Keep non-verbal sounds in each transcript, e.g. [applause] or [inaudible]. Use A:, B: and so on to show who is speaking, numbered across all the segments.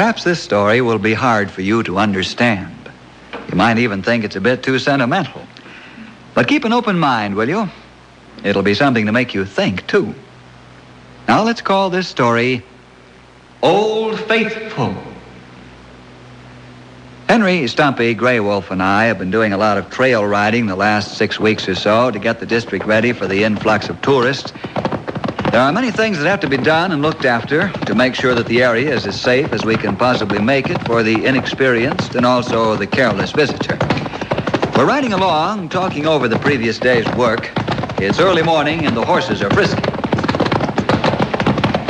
A: Perhaps this story will be hard for you to understand. You might even think it's a bit too sentimental. But keep an open mind, will you? It'll be something to make you think, too. Now let's call this story Old Faithful. Henry Stumpy, Grey Wolf, and I have been doing a lot of trail riding the last six weeks or so to get the district ready for the influx of tourists. There are many things that have to be done and looked after to make sure that the area is as safe as we can possibly make it for the inexperienced and also the careless visitor. We're riding along, talking over the previous day's work. It's early morning and the horses are frisky.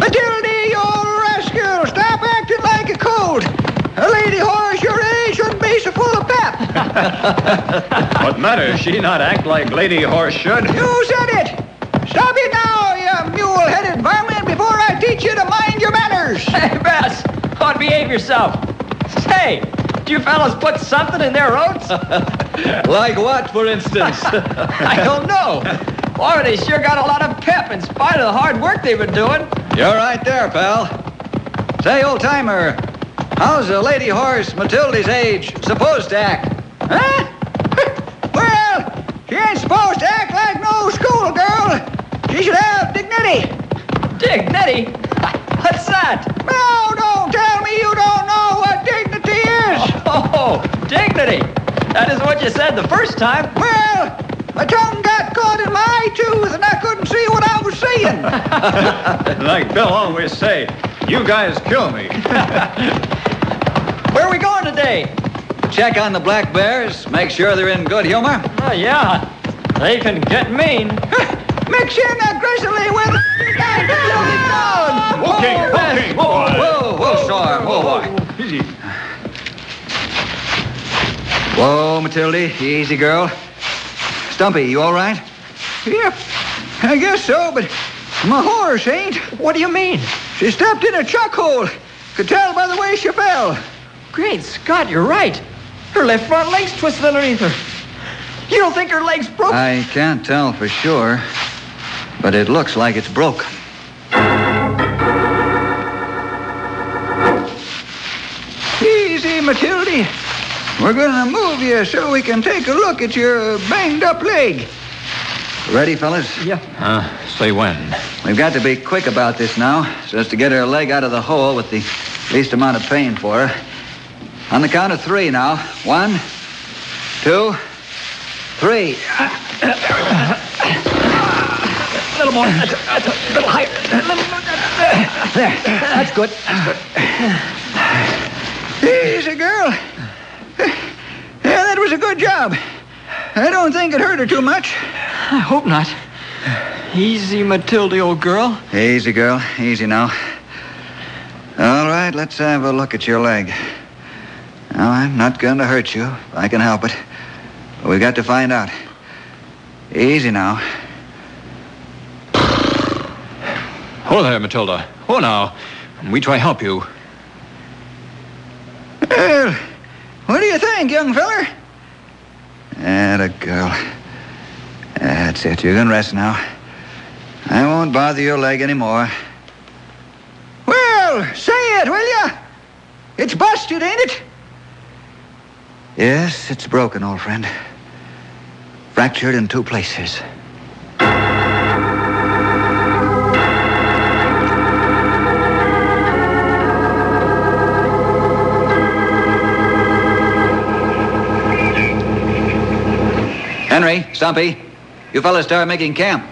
B: Matilda, you rascal! Stop acting like a colt! A lady horse your age shouldn't be so full of pep! [laughs]
C: What matter? She not act like Lady Horse should.
B: You said it! Stop it now, you mule-headed varmint, before I teach you to mind your manners! [laughs]
D: Hey, Bess, ought to behave yourself. Say, do you fellas put something in their oats? [laughs]
A: Like what, for instance? [laughs]
D: I don't know. Boy, they sure got a lot of pep in spite of the hard work they've been doing.
A: You're right there, pal. Say, old timer, how's a lady horse Matilda's age supposed to act?
B: Huh? well, she ain't supposed to act like no schoolgirl. She should have dignity.
D: Dignity? What's that?
B: Now, don't tell me you don't know what dignity is.
D: Oh, dignity. That isn't what you said the first time.
B: Well, my tongue got caught in my eye tooth and I couldn't see what I was saying. [laughs]
C: like Bill always say, you guys kill me. [laughs]
D: Where are we going today?
A: Check on the black bears, make sure they're in good humor.
D: Oh, yeah. They can get mean. [laughs]
B: Mix in aggressively with that guilty dog.
C: Okay, okay, boy.
A: Whoa, whoa, Storm, whoa, oh, oh, boy.
C: Oh, easy.
A: Whoa, Matilda, easy girl. Stumpy, you all right?
B: Yep, I guess so, but my horse ain't.
D: What do you mean?
B: She stepped in a chuck hole. Could tell by the way she fell.
D: Great Scott, you're right. Her left front leg's twisted underneath her. You don't think her leg's broke?
A: I can't tell for sure, but it looks like it's broke.
B: Easy, Matilda. We're gonna move you so we can take a look at your banged up leg.
A: Ready, fellas?
D: yeah.
C: Uh, say when.
A: We've got to be quick about this now, so as to get her leg out of the hole with the least amount of pain for her. On the count of three now. One, two, three.
D: Little little more. A, little higher. There. That's good.
B: Easy, girl. Yeah, that was a good job. I don't think it hurt her too much.
D: I hope not. Easy, Matilda, old girl.
A: Easy, girl. Easy now. All right, let's have a look at your leg. Now, I'm not going to hurt you I can help it. But we've got to find out. Easy now.
C: Oh there, Matilda. Oh now. We try help you.
B: Well, what do you think, young feller?
A: And a girl. That's it. You can rest now. I won't bother your leg anymore.
B: Well, say it, will you? It's busted, ain't it?
A: Yes, it's broken, old friend. Fractured in two places. Henry, Stumpy, you fellas start making camp.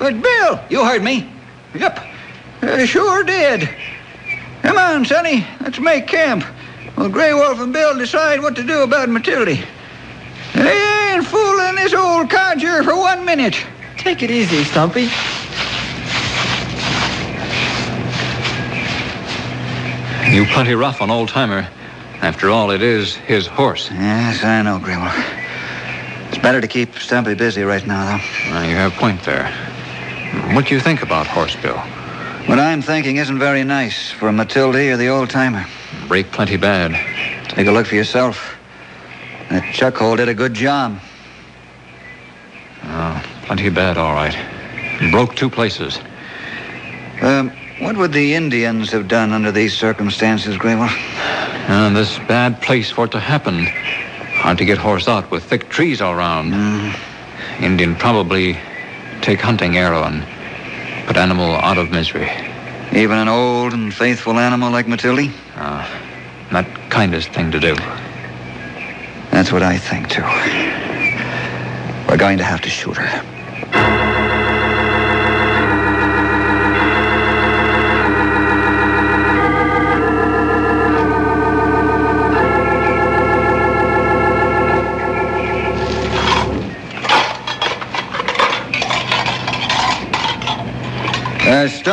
B: But Bill,
A: You heard me.
B: yep, I sure did. Come on, Sonny, let's make camp. Well, Grey Wolf and Bill decide what to do about Matilda. They ain't fooling this old codger for one minute.
D: Take it easy, Stumpy.
C: You plenty rough on old timer. After all, it is his horse.
A: Yes, I know, Grey Wolf. It's better to keep Stumpy busy right now, though.
C: Well, you have a point there. What do you think about Horse Bill?
A: What I'm thinking isn't very nice for Matilda or the old timer.
C: Break plenty bad.
A: Take a look for yourself. That chuck hole did a good job.
C: Oh, plenty bad, all right. Broke two places.
A: Um, what would the Indians have done under these circumstances, Grey Wolf?
C: And this bad place for it to happen. Hard to get horse out with thick trees all around. Mm. Indian probably take hunting arrow and put animal out of misery.
A: Even an old and faithful animal like Matilda?
C: Ah, not kindest thing to do.
A: That's what I think, too. We're going to have to shoot her.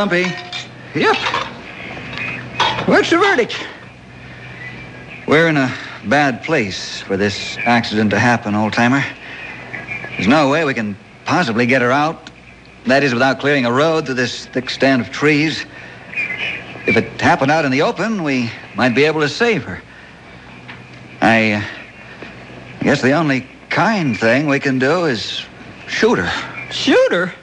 A: Stumpy,
B: Yep. What's the verdict?
A: we're in a bad place for this accident to happen, old timer. There's no way we can possibly get her out. That is, without clearing a road through this thick stand of trees. If it happened out in the open, we might be able to save her. I uh, guess the only kind thing we can do is shoot her.
D: Shoot her?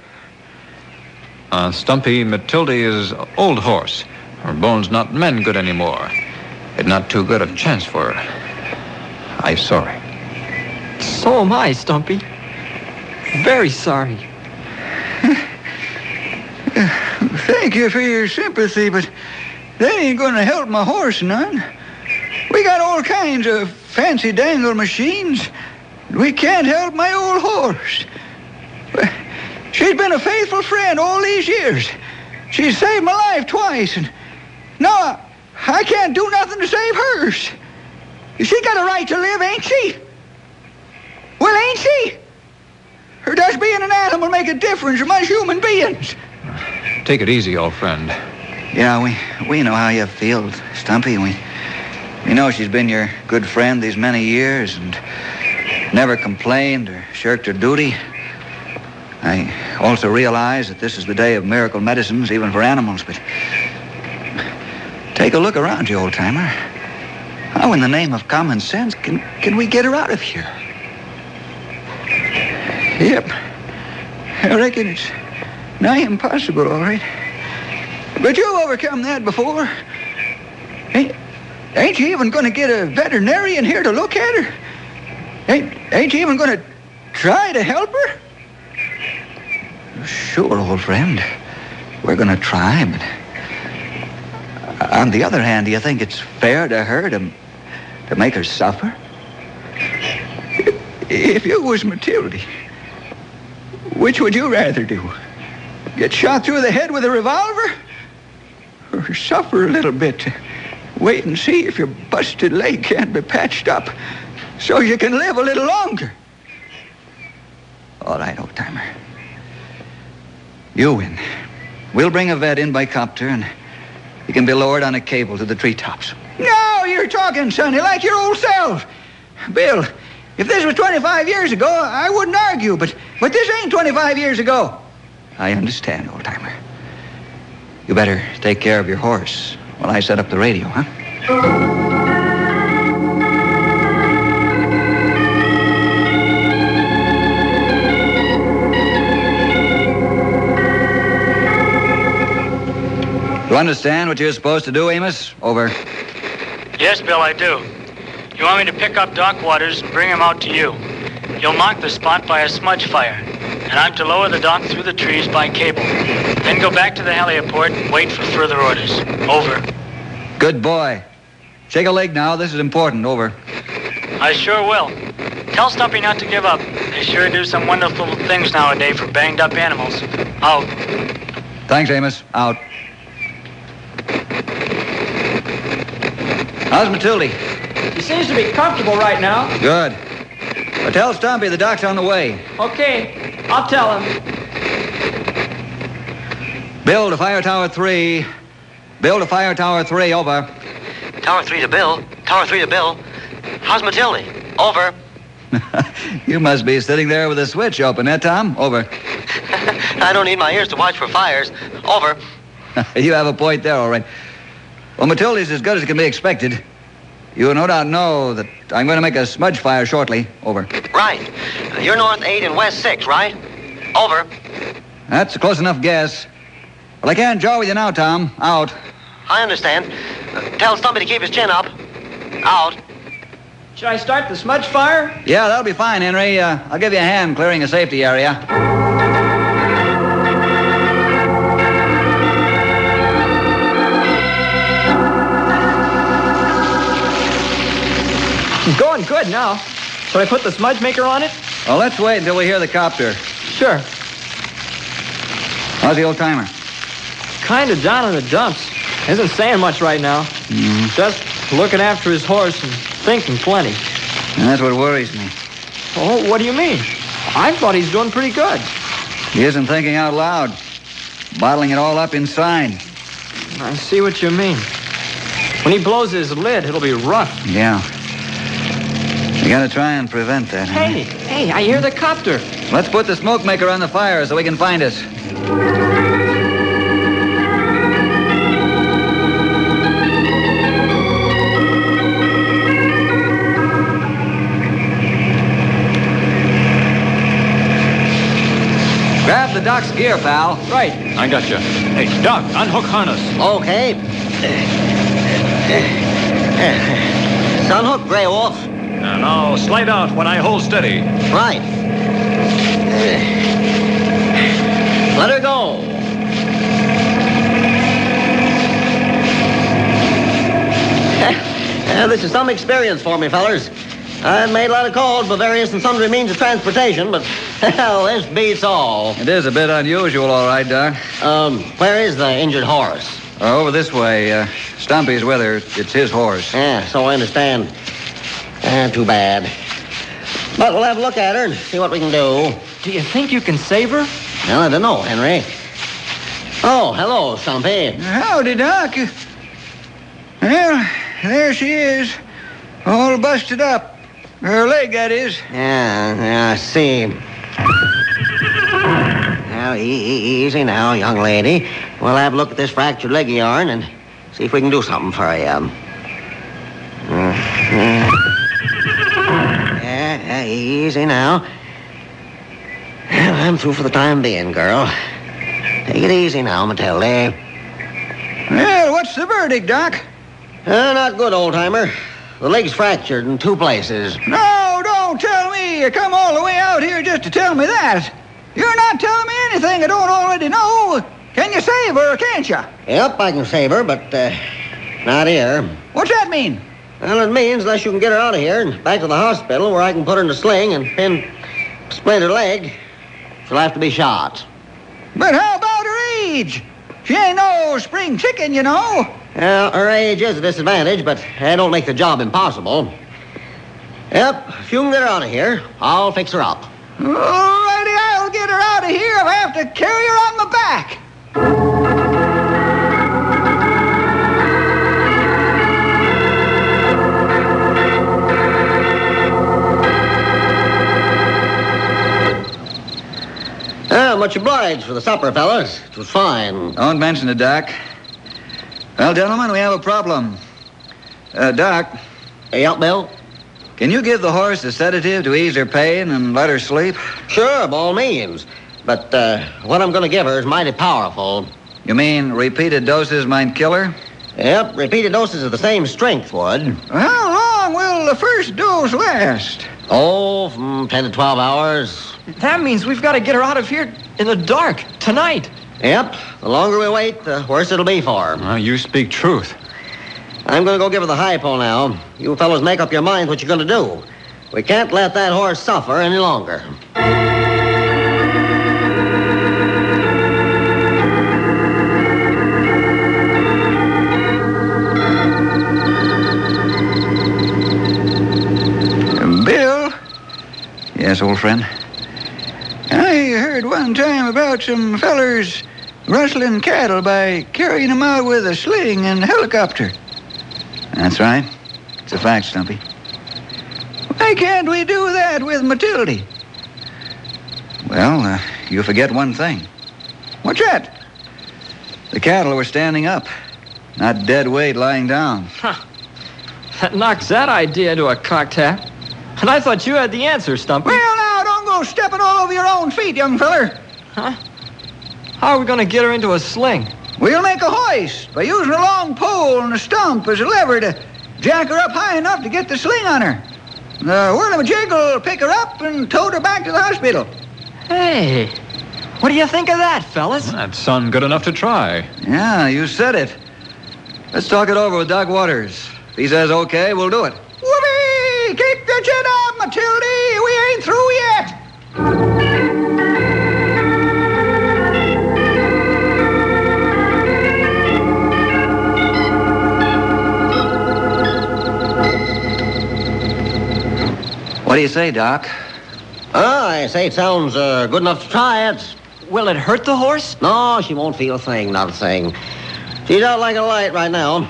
C: Uh, Stumpy, Matilda is old horse. Her bones not mend good anymore. It not too good a chance for her. I sorry.
D: So am I, Stumpy. Very sorry. [laughs]
B: Thank you for your sympathy, but that ain't going to help my horse none. We got all kinds of fancy dangle machines. We can't help my old horse. She's been a faithful friend all these years. She's saved my life twice, and no, I, I can't do nothing to save hers. She got a right to live, ain't she? Well, ain't she? Or does being an animal make a difference among human beings?
C: Take it easy, old friend.
A: Yeah, we we know how you feel, Stumpy. We we know she's been your good friend these many years and never complained or shirked her duty. I also realize that this is the day of miracle medicines, even for animals, but take a look around you, old timer. How in the name of common sense can can we get her out of here?
B: Yep. I reckon it's nigh impossible, all right. But you've overcome that before. Ain't, ain't you even going to get a veterinarian here to look at her? Ain't, ain't you even going to try to help her?
A: Sure, old friend. We're going to try, but on the other hand, do you think it's fair to her to, to make her suffer?
B: If you was Matilda, which would you rather do? Get shot through the head with a revolver? Or suffer a little bit. Wait and see if your busted leg can't be patched up so you can live a little longer. All right, old timer. You win. We'll bring a vet in by copter and he can be lowered on a cable to the treetops. No, you're talking, Sonny, like your old self. Bill, if this was 25 years ago, I wouldn't argue, but, but this ain't 25 years ago. I understand, old timer. You better take care of your horse while I set up the radio, huh? You understand what you're supposed to do, Amos? Over.
E: Yes, Bill, I do. You want me to pick up Doc Waters and bring him out to you. You'll mark the spot by a smudge fire, and I'm to lower the doc through the trees by cable. Then go back to the heliport and wait for further orders. Over.
A: Good boy. Shake a leg now. This is important. Over.
E: I sure will. Tell Stumpy not to give up. They sure do some wonderful things nowadays for banged up animals. Out.
A: Thanks, Amos. Out. How's Matilda?
D: He seems to be comfortable right now.
A: Good. Well, tell Stumpy the doc's on the way.
D: Okay, I'll tell him.
A: Bill to Fire Tower 3. Bill to Fire Tower 3. Over.
F: Tower 3 to Bill. Tower 3 to Bill. How's Matilda? Over. [laughs]
A: you must be sitting there with a switch open, eh, Tom? Over. [laughs]
F: I don't need my ears to watch for fires. Over. [laughs]
A: you have a point there, all right. Well, Matilda's as good as can be expected. You no doubt know that I'm going to make a smudge fire shortly. Over.
F: Right. You're north 8 and west 6, right? Over.
A: That's a close enough guess. Well, I can't jaw with you now, Tom. Out.
F: I understand. Uh, tell Stumpy to keep his chin up. Out.
D: Should I start the smudge fire?
A: Yeah, that'll be fine, Henry. Uh, I'll give you a hand clearing a safety area.
D: Going good now. Should I put the smudge maker on it?
A: Well, let's wait until we hear the copter.
D: Sure.
A: How's the old timer?
D: Kind of down in the dumps. Isn't saying much right now.
A: Mm-hmm.
D: Just looking after his horse and thinking plenty.
A: And that's what worries me.
D: Oh, what do you mean? I thought he's doing pretty good.
A: He isn't thinking out loud, bottling it all up inside.
D: I see what you mean. When he blows his lid, it'll be rough.
A: Yeah. You gotta try and prevent that. huh?
D: Hey, hey, I hear the copter.
A: Let's put the smoke maker on the fire so we can find us. Grab the doc's gear, pal.
D: Right.
C: I got you. Hey, Doc, unhook harness.
F: Okay. [laughs] Sunhook, Grey Wolf.
C: Now, now, slide out when I hold steady.
F: Right. Let her go. Uh, this is some experience for me, fellers. I've made a lot of calls for various and sundry means of transportation, but hell, this beats all.
A: It is a bit unusual, all right, Doc.
F: Um, where is the injured horse?
A: Uh, over this way. Uh, Stumpy's with her. It's his horse.
F: Yeah, so I understand. Ah, too bad. But we'll have a look at her and see what we can do.
D: Do you think you can save her?
F: Well, I don't know, Henry. Oh, hello, Stumpy.
B: Howdy, Doc. Well, there she is, all busted up. Her leg, that is.
F: Yeah, yeah, I see. Now, e- e- easy now, young lady. We'll have a look at this fractured leg of yarn and see if we can do something for you. Uh, yeah. Easy now. I'm through for the time being, girl. Take it easy now, Matilda.
B: Well, what's the verdict, Doc?
F: Uh, not good, old timer. The leg's fractured in two places.
B: No, don't tell me you come all the way out here just to tell me that. You're not telling me anything I don't already know. Can you save her, can't you?
F: Yep, I can save her, but uh, not here.
B: What's that mean?
F: Well, it means unless you can get her out of here and back to the hospital where I can put her in a sling and pin splinter leg, she'll have to be shot.
B: But how about her age. She ain't no spring chicken, you know.
F: Well, her age is a disadvantage, but that don't make the job impossible. Yep, if you can get her out of here, I'll fix her up.
B: All righty, I'll get her out of here if I have to carry her on my back.
F: Well, much obliged for the supper, fellas. It was fine.
A: Don't mention it, Doc. Well, gentlemen, we have a problem. Uh, Doc,
F: Hey, up, Bill?
A: can you give the horse a sedative to ease her pain and let her sleep?
F: Sure, by all means. But uh, what I'm going to give her is mighty powerful.
A: You mean repeated doses might kill her?
F: Yep, repeated doses of the same strength would.
B: How long will the first dose last?
F: Oh, from 10 to 12 hours.
D: That means we've got to get her out of here in the dark tonight.
F: Yep, the longer we wait, the worse it'll be for her.
C: Well, you speak truth.
F: I'm going to go give her the hypo now. You fellows make up your minds what you're going to do. We can't let that horse suffer any longer.
B: Bill,
A: Yes, old friend.
B: Heard one time about some fellers rustling cattle by carrying 'em out with a sling and a helicopter.
A: That's right. It's a fact, Stumpy.
B: Why can't we do that with Matilda?
A: Well, uh, you forget one thing.
B: What's that?
A: The cattle were standing up, not dead weight lying down. Huh.
D: That knocks that idea into a cocktail. And I thought you had the answer, Stumpy.
B: Well, now, go stepping all over your own feet, young feller.
D: Huh? How are we going to get her into a sling?
B: We'll make a hoist by using a long pole and a stump as a lever to jack her up high enough to get the sling on her. The whirlimajig will pick her up and tote her back to the hospital.
D: Hey, what do you think of that, fellas?
C: That sounds good enough to try.
A: Yeah, you said it. Let's talk it over with Doc Waters. If he says okay, we'll do it.
B: Whoopee! Keep your chin up, Matilda! We ain't through yet!
A: What do you say, Doc?
F: Oh, I say it sounds uh, good enough to try it.
D: Will it hurt the horse?
F: No, she won't feel a thing, not a thing. She's out like a light right now.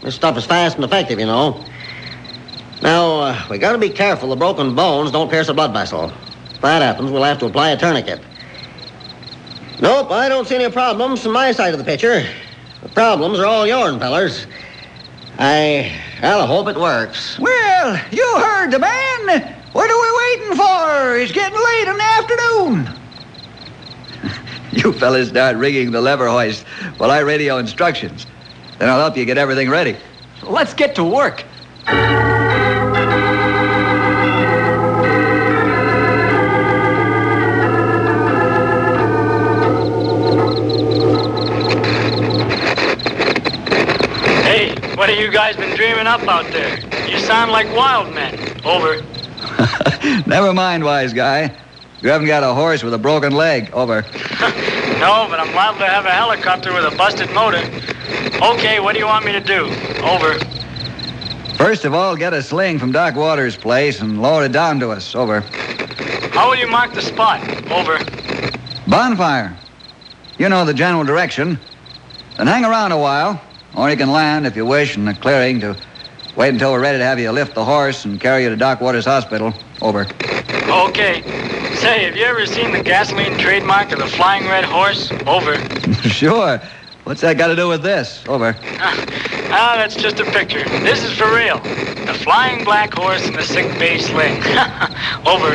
F: This stuff is fast and effective, you know. Now, uh, we gotta be careful the broken bones don't pierce a blood vessel. If that happens, we'll have to apply a tourniquet. Nope, I don't see any problems from my side of the picture. The problems are all yours, fellers. I, well, I hope it works.
B: Well, you heard the man. What are we waiting for? It's getting late in the afternoon. [laughs]
A: You fellas start rigging the lever hoist while I radio instructions. Then I'll help you get everything ready.
D: Let's get to work.
E: You guys been dreaming up out there? You sound like wild men. Over. [laughs]
A: Never mind, wise guy. You haven't got a horse with a broken leg. Over. [laughs]
E: No, but I'm liable to have a helicopter with a busted motor. Okay, what do you want me to do? Over.
A: First of all, get a sling from Doc Waters' place and lower it down to us. Over.
E: How will you mark the spot? Over.
A: Bonfire. You know the general direction. Then hang around a while, or you can land, if you wish, in the clearing to wait until we're ready to have you lift the horse and carry you to Doc Waters Hospital. Over.
E: Okay. Say, have you ever seen the gasoline trademark of the Flying Red Horse? Over. [laughs]
A: sure. What's that got to do with this? Over.
E: Ah, that's just a picture. This is for real. The Flying Black Horse and the Sick Bay Sling. [laughs] Over.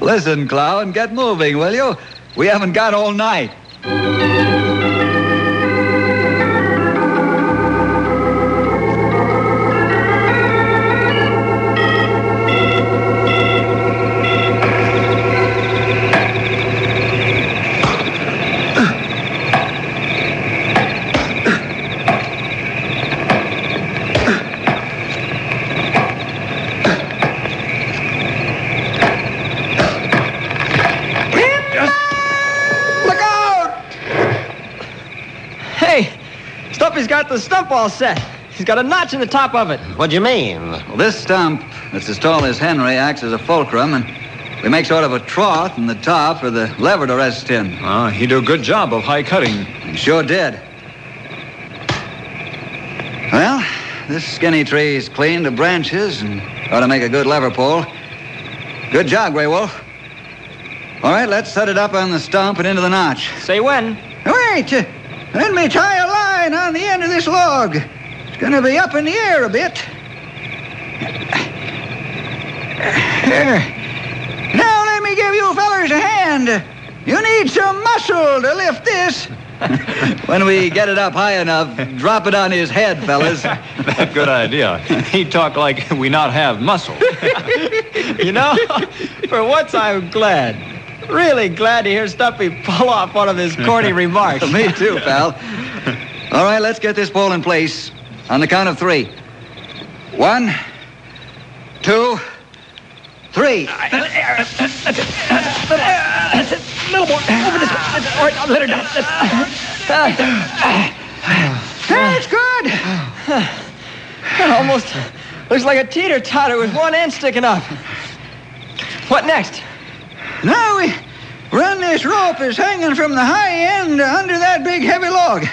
E: [laughs]
A: Listen, Clown, get moving, will you? We haven't got all night.
D: Got the stump all set. He's got a notch in the top of it.
F: What do you mean?
A: Well, this stump that's as tall as Henry acts as a fulcrum, and we make sort of a trough in the top for the lever to rest in.
C: Oh, he do a good job of high cutting.
A: He sure did. Well, this skinny tree's clean to branches and ought to make a good lever pole. Good job, Grey Wolf. All right, let's set it up on the stump and into the notch.
D: Say when.
B: Wait, uh, let me try a line on the end of this log. It's going to be up in the air a bit. There. Now let me give you fellers a hand. You need some muscle to lift this. [laughs]
A: When we get it up high enough, drop it on his head, fellas.
C: That [laughs] good idea. He talk like we not have muscle. [laughs]
D: You know, for once I'm glad. Really glad to hear Stumpy pull off one of his corny remarks.
A: Me too, pal. All right, let's get this pole in place. On the count of three. One, two, three.
D: little more. Over this. All right, I'll let her down.
B: That's good.
D: Almost looks like a teeter totter with one end sticking up. What next?
B: Now we run this rope that's hanging from the high end under that big heavy log.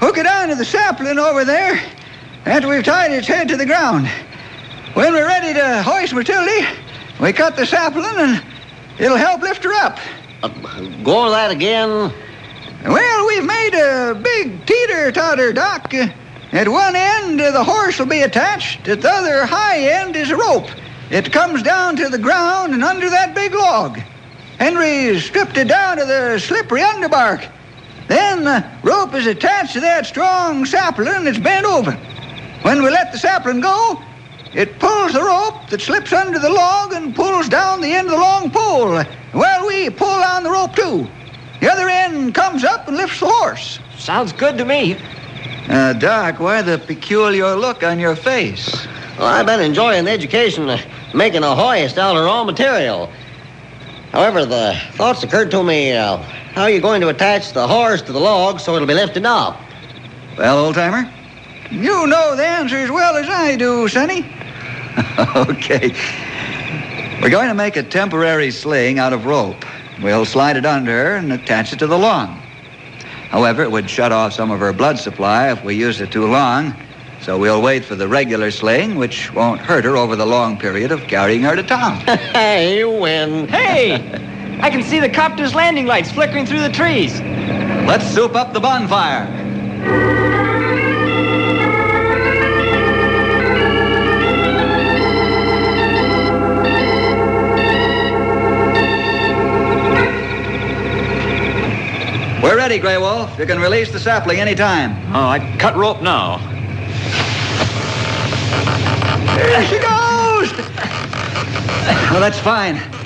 B: Hook it onto the sapling over there after we've tied its head to the ground. When we're ready to hoist Matilda, we cut the sapling and it'll help lift her up.
F: Uh, go over that again.
B: Well, we've made a big teeter-totter, Doc. Uh, At one end, the horse will be attached. At the other high end is a rope. It comes down to the ground and under that big log. Henry stripped it down to the slippery underbark. Then the rope is attached to that strong sapling that's bent over. When we let the sapling go, it pulls the rope that slips under the log and pulls down the end of the long pole. Well, we pull on the rope too. The other end comes up and lifts the horse.
D: Sounds good to me.
A: Uh, Doc, why the peculiar look on your face?
F: Well, I've been enjoying the education of making a hoist out of raw material. However, the thoughts occurred to me uh, how are you going to attach the horse to the log so it'll be lifted up?
A: Well, old timer?
B: You know the answer as well as I do, Sonny. [laughs]
A: okay. We're going to make a temporary sling out of rope. We'll slide it under her and attach it to the long. However, it would shut off some of her blood supply if we used it too long. So we'll wait for the regular sling, which won't hurt her over the long period of carrying her to town. [laughs]
F: hey, you win.
D: Hey, [laughs] I can see the copter's landing lights flickering through the trees.
A: Let's soup up the bonfire. We're ready, Grey Wolf. You can release the sapling any time.
C: Oh, I cut rope now.
B: There she goes.
A: Well, that's fine.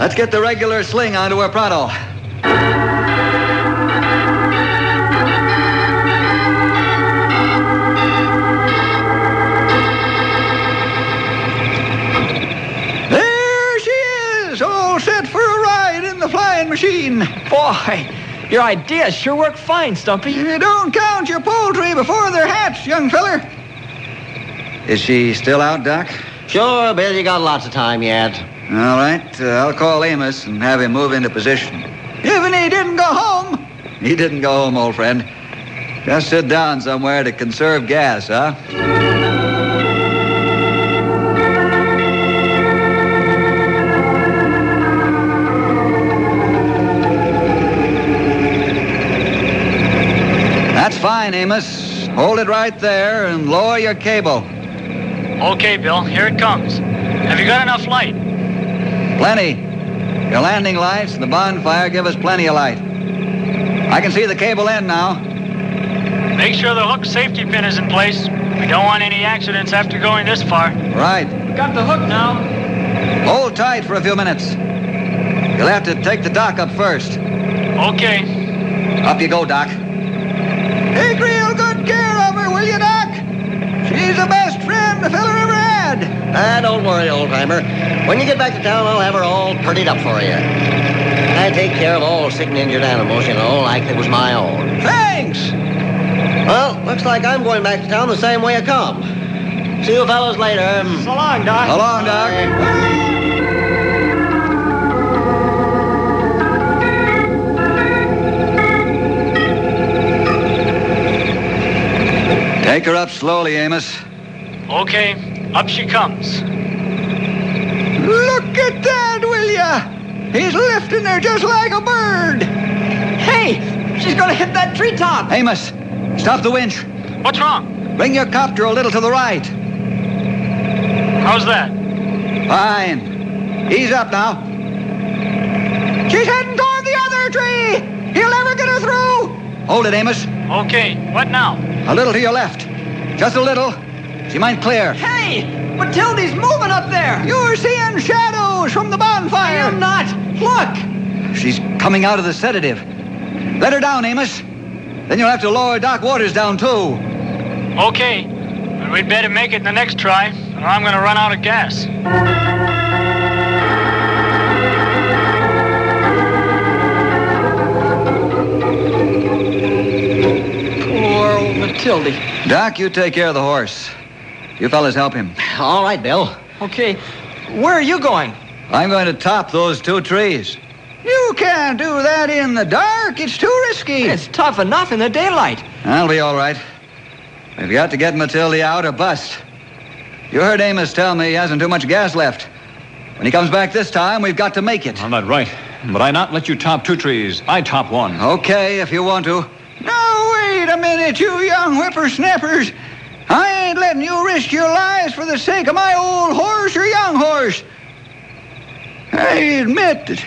A: Let's get the regular sling onto her Prado.
B: There she is, all set for a ride in the flying machine.
D: Boy, your ideas sure work fine, Stumpy.
B: You don't count your poultry before they're hatched, young feller.
A: Is she still out, Doc?
F: Sure, Bill, you got lots of time yet.
A: All right. Uh, I'll call Amos and have him move into position.
B: Even he didn't go home.
A: He didn't go home, old friend. Just sit down somewhere to conserve gas, huh? That's fine, Amos. Hold it right there and lower your cable.
E: Okay, Bill, here it comes. Have you got enough light?
A: Plenty. Your landing lights and the bonfire give us plenty of light. I can see the cable end now.
E: Make sure the hook safety pin is in place. We don't want any accidents after going this far.
A: Right.
D: Got the hook now.
A: Hold tight for a few minutes. You'll have to take the doc up first.
E: Okay.
A: Up you go, Doc.
B: Take real good care of her, will you, Doc? She's the best friend the feller ever had.
F: Ah, don't worry, old timer. When you get back to town, I'll have her all prettied up for you. I take care of all sick and injured animals, you know, like it was my own.
B: Thanks.
F: Well, looks like I'm going back to town the same way I come. See you fellows later.
D: So long, Doc.
A: So long, Doc. Take her up slowly, Amos.
E: Okay, up she comes.
B: Look at that, will ya? He's lifting her just like a bird.
D: Hey, she's going to hit that treetop.
A: Amos, stop the winch.
E: What's wrong?
A: Bring your copter a little to the right.
E: How's that?
A: Fine. Ease up now.
B: She's heading toward the other tree. He'll never get her through.
A: Hold it, Amos.
E: Okay, what now?
A: A little to your left. Just a little. She might clear.
D: Hey, Matilda's moving up there.
B: You're seeing shadows from the bonfire!
D: I am not. Look.
A: She's coming out of the sedative. Let her down, Amos. Then you'll have to lower Doc Waters down, too.
E: Okay, but we'd better make it in the next try, or I'm gonna run out of gas.
D: Poor old Matilda.
A: Doc, you take care of the horse. You fellas help him.
F: All right, Bill.
D: Okay, where are you going?
A: I'm going to top those two trees.
B: You can't do that in the dark. It's too risky.
D: It's tough enough in the daylight.
A: I'll be all right. We've got to get Matilda out or bust. You heard Amos tell me he hasn't too much gas left. When he comes back this time, we've got to make it.
C: I'm not right. But I not let you top two trees. I top one.
A: Okay, if you want to.
B: Now, wait a minute, you young whippersnappers. I ain't letting you risk your lives for the sake of my old horse or young horse. I admit that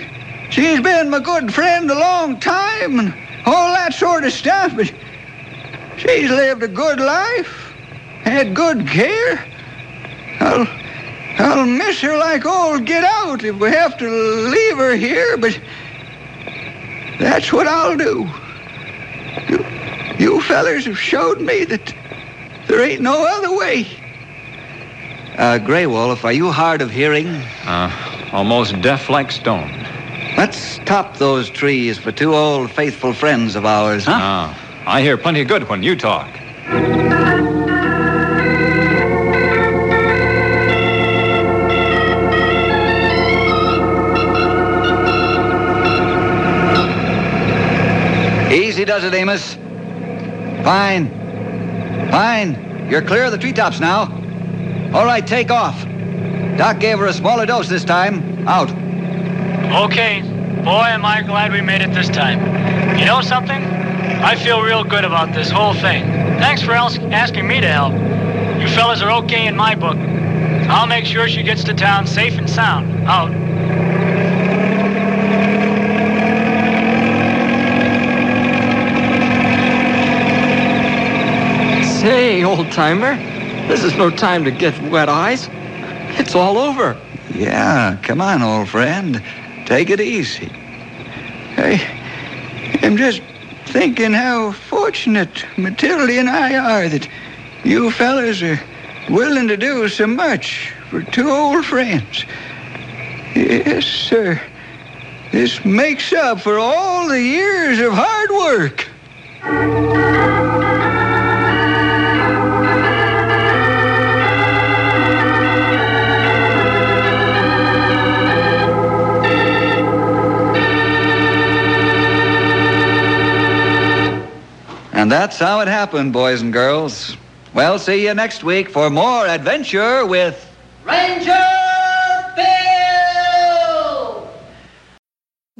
B: she's been my good friend a long time and all that sort of stuff, but she's lived a good life, had good care. I'll, I'll miss her like all get out if we have to leave her here, but that's what I'll do. You, you fellers have showed me that there ain't no other way.
A: Uh, Grey Wolf, are you hard of hearing?
C: Uh, almost deaf like stone.
A: Let's top those trees for two old faithful friends of ours, huh?
C: Ah, I hear plenty of good when you talk.
A: Easy does it, Amos. Fine. Fine. You're clear of the treetops now. All right, take off. Doc gave her a smaller dose this time. Out.
E: Okay, boy, am I glad we made it this time. You know something? I feel real good about this whole thing. Thanks for asking me to help. You fellas are okay in my book. I'll make sure she gets to town safe and sound. Out.
D: Say, old timer, this is no time to get wet eyes. It's all over.
B: Yeah, come on, old friend. Take it easy. I, I'm just thinking how fortunate Matilda and I are that you fellas are willing to do so much for two old friends. Yes, sir. This makes up for all the years of hard work.
A: And that's how it happened, boys and girls. Well, see you next week for more adventure with.
F: Ranger